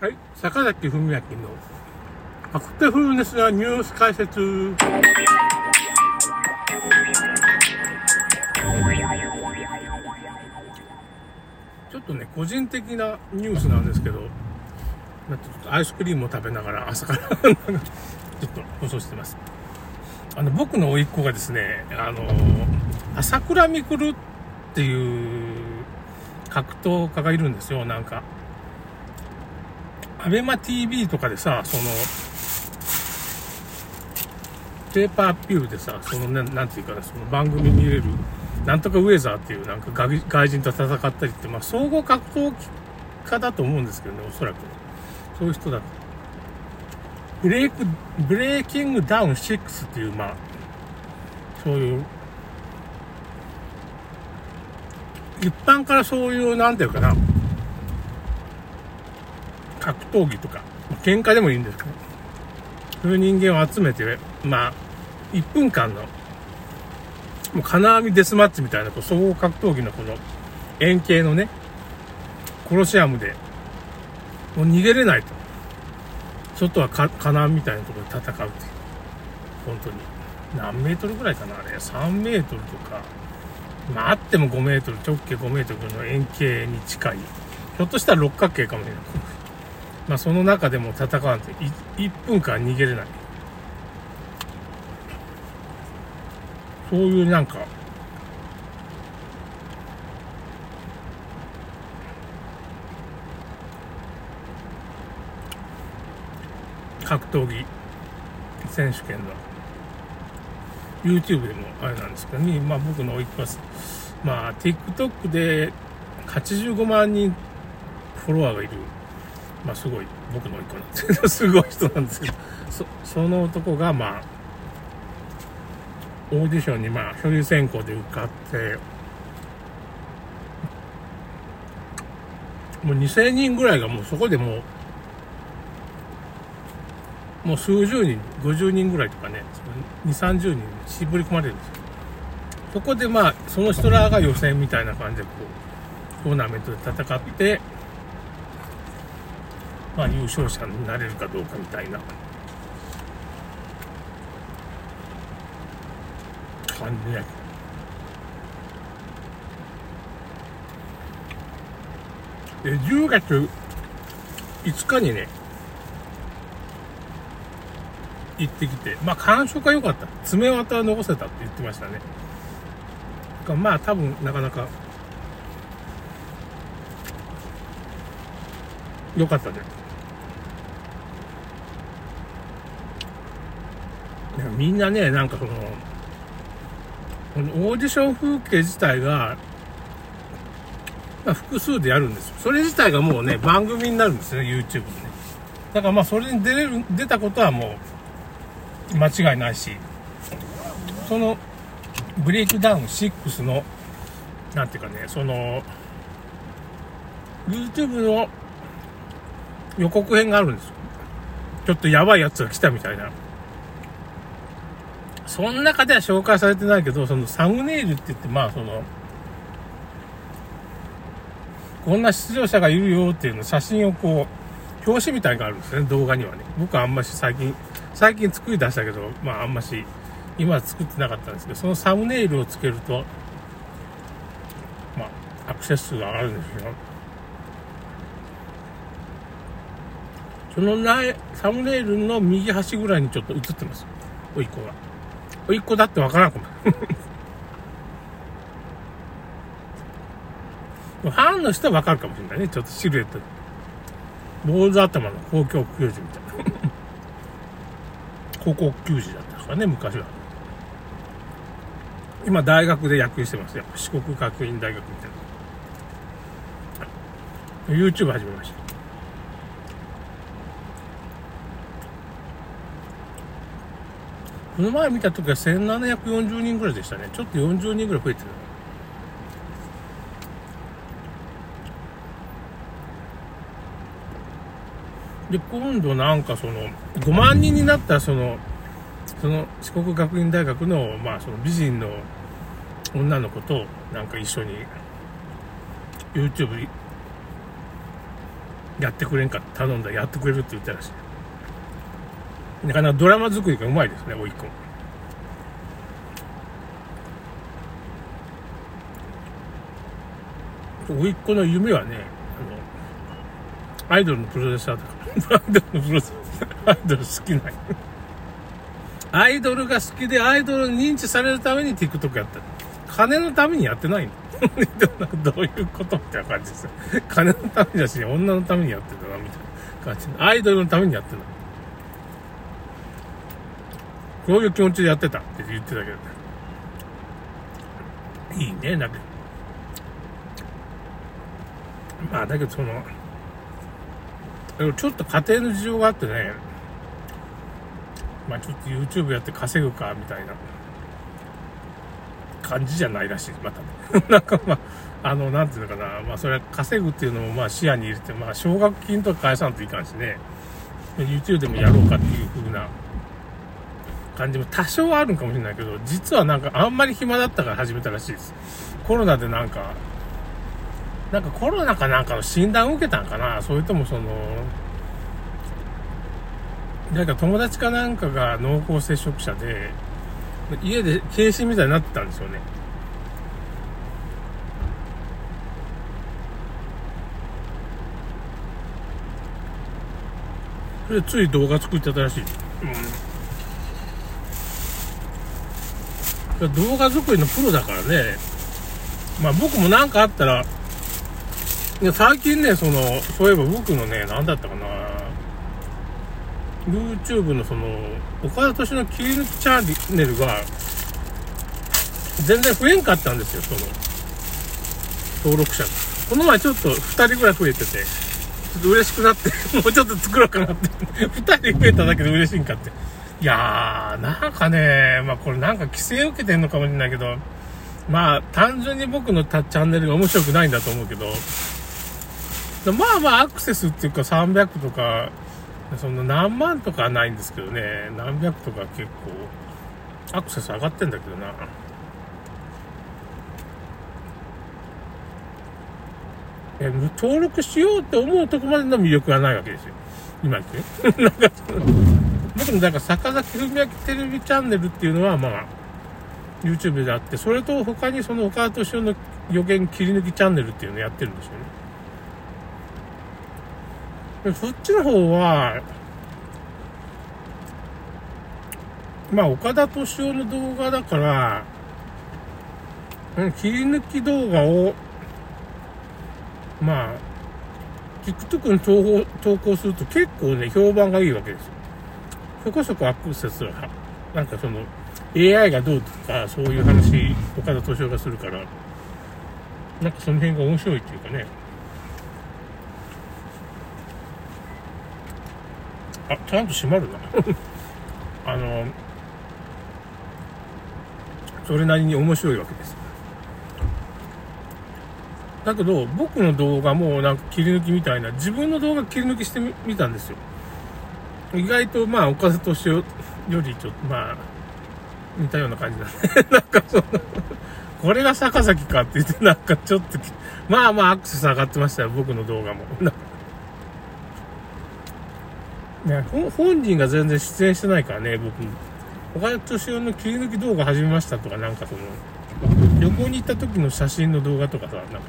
はい、坂崎文明のアクティフルネスなニュース解説。ちょっとね、個人的なニュースなんですけど、ちょっとアイスクリームを食べながら朝からちょっと放送してます。あの、僕の甥っ子がですね、あの、朝倉未来っていう格闘家がいるんですよ、なんか。アベマ TV とかでさ、その、ペーパーピューでさ、その、ね、なんていうかな、その番組見れる、なんとかウェザーっていうなんか外人と戦ったりって、まあ、総合格闘家だと思うんですけどね、おそらく。そういう人だと。ブレイク、ブレイキングダウン6っていう、まあ、そういう、一般からそういう、なんていうかな、格闘技とか、喧嘩でもいいんですけど、そういう人間を集めて、まあ、1分間の、もう金網デスマッチみたいな、こう総合格闘技のこの円形のね、コロシアムで、もう逃げれないと。外は金網みたいなところで戦うっていう。本当に。何メートルぐらいかなあれ。3メートルとか、まああっても5メートル、直径5メートルの円形に近い。ひょっとしたら六角形かもしれない。まあその中でも戦わんと1分間逃げれない。そういうなんか、格闘技選手権の。YouTube でもあれなんですけどね、まあ僕の甥っ子は、まあ TikTok で85万人フォロワーがいる、まあすごい僕の甥っ子なんですけど、すごい人なんですけど、そその男がまあ、オーディションにまあ書類選考で受かって、もう2000人ぐらいがもうそこでもうもう数十人、50人ぐらいとかね、2、30人に絞り込まれるんですよ。そこでまあ、その人らが予選みたいな感じでこう、トーナメントで戦って、まあ優勝者になれるかどうかみたいな感じで、で、10月5日にね、行ってきて、まあ感触が良かった。爪痕は残せたって言ってましたね。まあ多分なかなか良かったね。みんなね、なんかその、このオーディション風景自体が、まあ、複数でやるんですよ。それ自体がもうね、番組になるんですね、YouTube でね。だからまあ、それに出れる、出たことはもう、間違いないし、その、ブレイクダウン6の、なんていうかね、その、YouTube の予告編があるんですよ。ちょっとやばいやつが来たみたいな。その中では紹介されてないけど、そのサムネイルって言って、まあその、こんな出場者がいるよっていうの写真をこう、表紙みたいがあるんですね、動画にはね。僕はあんまし最近、最近作り出したけど、まああんまし、今は作ってなかったんですけど、そのサムネイルをつけると、まあ、アクセス数が上がるんですよ。その前、サムネイルの右端ぐらいにちょっと映ってます。おいっ子が。おいっ子だってわからんかも。ファンの人はわかるかもしれないね。ちょっとシルエット。坊主頭の公共球児みたいな。高校球児だったからね、昔は。今、大学で野球してますよ。四国学院大学みたいな。YouTube 始めました。この前見た時は1740人ぐらいでしたね。ちょっと40人ぐらい増えてる。で、今度なんかその、5万人になったその、その四国学院大学の、まあその美人の女の子となんか一緒に YouTube やってくれんか頼んだらやってくれるって言ったらしい。なかなかドラマ作りがうまいですね、おいっ子。おいっ子の夢はね、あの、アイドルのプロデューサーとか、アイドルのプロデューサー、アイドル好きない。アイドルが好きでアイドルに認知されるために TikTok やった。金のためにやってないの どういうことみたいな感じです。金のためだし、女のためにやってたな、みたいな感じ。アイドルのためにやってない。こういう気持ちでやってたって言ってたけどね。いいね、だけど。まあ、だけどその、ちょっと家庭の事情があってね、まあちょっと YouTube やって稼ぐか、みたいな感じじゃないらしい、またね。なんかまあ、あの、なんていうのかな、まあそれは稼ぐっていうのもまあ視野に入れて、まあ奨学金とか返さんといかんしね、YouTube でもやろうかっていう風な感じも多少あるかもしれないけど、実はなんかあんまり暇だったから始めたらしいです。コロナでなんか、なんかコロナかなんかの診断を受けたんかなそれともその、なんか友達かなんかが濃厚接触者で、家で軽視みたいになってたんですよね。それでつい動画作ってたらしい。うん。動画作りのプロだからね。まあ僕もなんかあったら、最近ね、その、そういえば僕のね、なんだったかな。YouTube のその、岡田敏の切り抜きチャンネルが、全然増えんかったんですよ、その、登録者が。この前ちょっと2人ぐらい増えてて、ちょっと嬉しくなって、もうちょっと作ろうかなって、2人増えただけで嬉しいんかって。いやー、なんかね、まあこれなんか規制受けてんのかもしれないけど、まあ単純に僕のチャンネルが面白くないんだと思うけど、まあまあアクセスっていうか300とか、そんな何万とかはないんですけどね、何百とか結構、アクセス上がってんだけどな。え登録しようって思うとこまでの魅力がないわけですよ。今言って。なんか、僕のなんか坂崎文明テレビチャンネルっていうのはまあ、YouTube であって、それと他にその岡田敏夫の予言切り抜きチャンネルっていうのやってるんですよね。そっちの方は、まあ、岡田敏夫の動画だから、切り抜き動画を、まあ、TikTok に投稿投稿すると結構ね、評判がいいわけですよ。そこそこアクセスが、なんかその、AI がどうとか、そういう話、岡田敏夫がするから、なんかその辺が面白いっていうかね、あ、ちゃんと閉まるな。あの、それなりに面白いわけです。だけど、僕の動画もなんか切り抜きみたいな、自分の動画切り抜きしてみたんですよ。意外と、まあ、岡田敏夫よりちょっと、まあ、似たような感じだね。なんかその、これが坂崎かって言って、なんかちょっと、まあまあアクセス上がってましたよ、僕の動画も。ね、本人が全然出演してないからね、僕も。岡田敏夫の切り抜き動画始めましたとか、なんかその、旅行に行った時の写真の動画とかさ、なんか、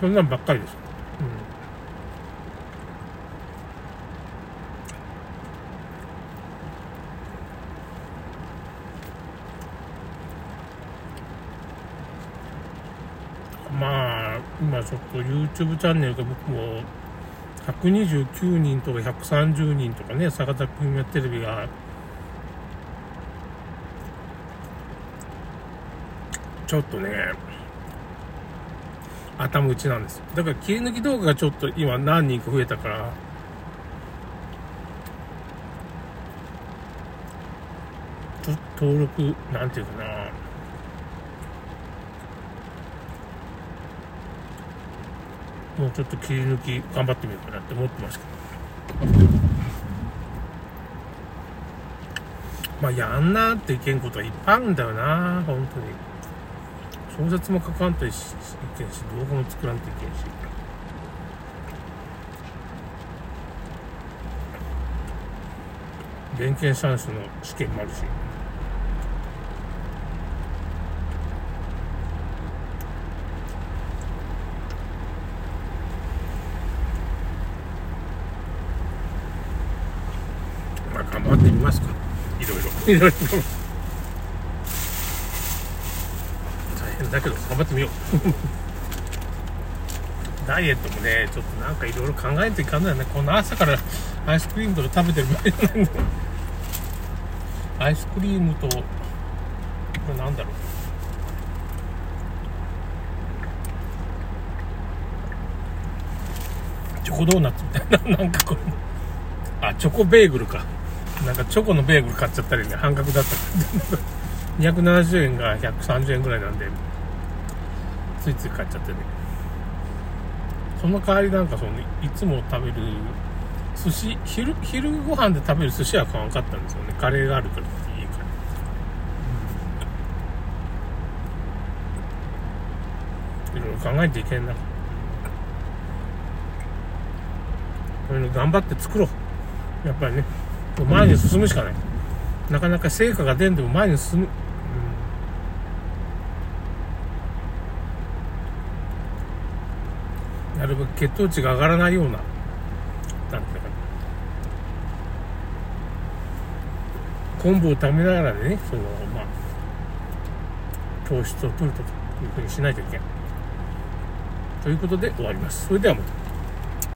そんなんばっかりでしょす。今ちょっと YouTube チャンネルが僕も129人とか130人とかね、坂田君やテレビが、ちょっとね、頭打ちなんですよ。だから切り抜き動画がちょっと今何人か増えたから、ちょっと登録、なんていうかな、もうちょっと切り抜き頑張ってみようかなって思ってますけど。まあ、やんなっていけんことはいっぱいあるんだよな、本当に。小説も書かんといけんし、動画も作らんといけんし。弁慶算数の試験もあるし。あ、頑張ってみますか。いろいろ。いろいろ。大変だけど、頑張ってみよう。ダイエットもね、ちょっとなんかいろいろ考えていかんのよね。この朝からアイスクリームとか食べてる場合じゃないんだ。アイスクリームと、これなんだろう。チョコドーナツみたいな、なんかこれ。あ、チョコベーグルか。なんかチョコのベーグル買っちゃったりね、半額だったから。270円が130円ぐらいなんで、ついつい買っちゃってね。その代わりなんかその、いつも食べる寿司、昼、昼ご飯で食べる寿司は買わんかったんですよね。カレーがあるからっていいから。いろいろ考えていけんな。こういうの頑張って作ろう。やっぱりね、前に進むしかない。なかなか成果が出んでも前に進む。なるべく血糖値が上がらないような、なんていうか。昆布を食べながらでね、その、まあ、糖質を取るというふうにしないといけない。ということで終わります。それではまた。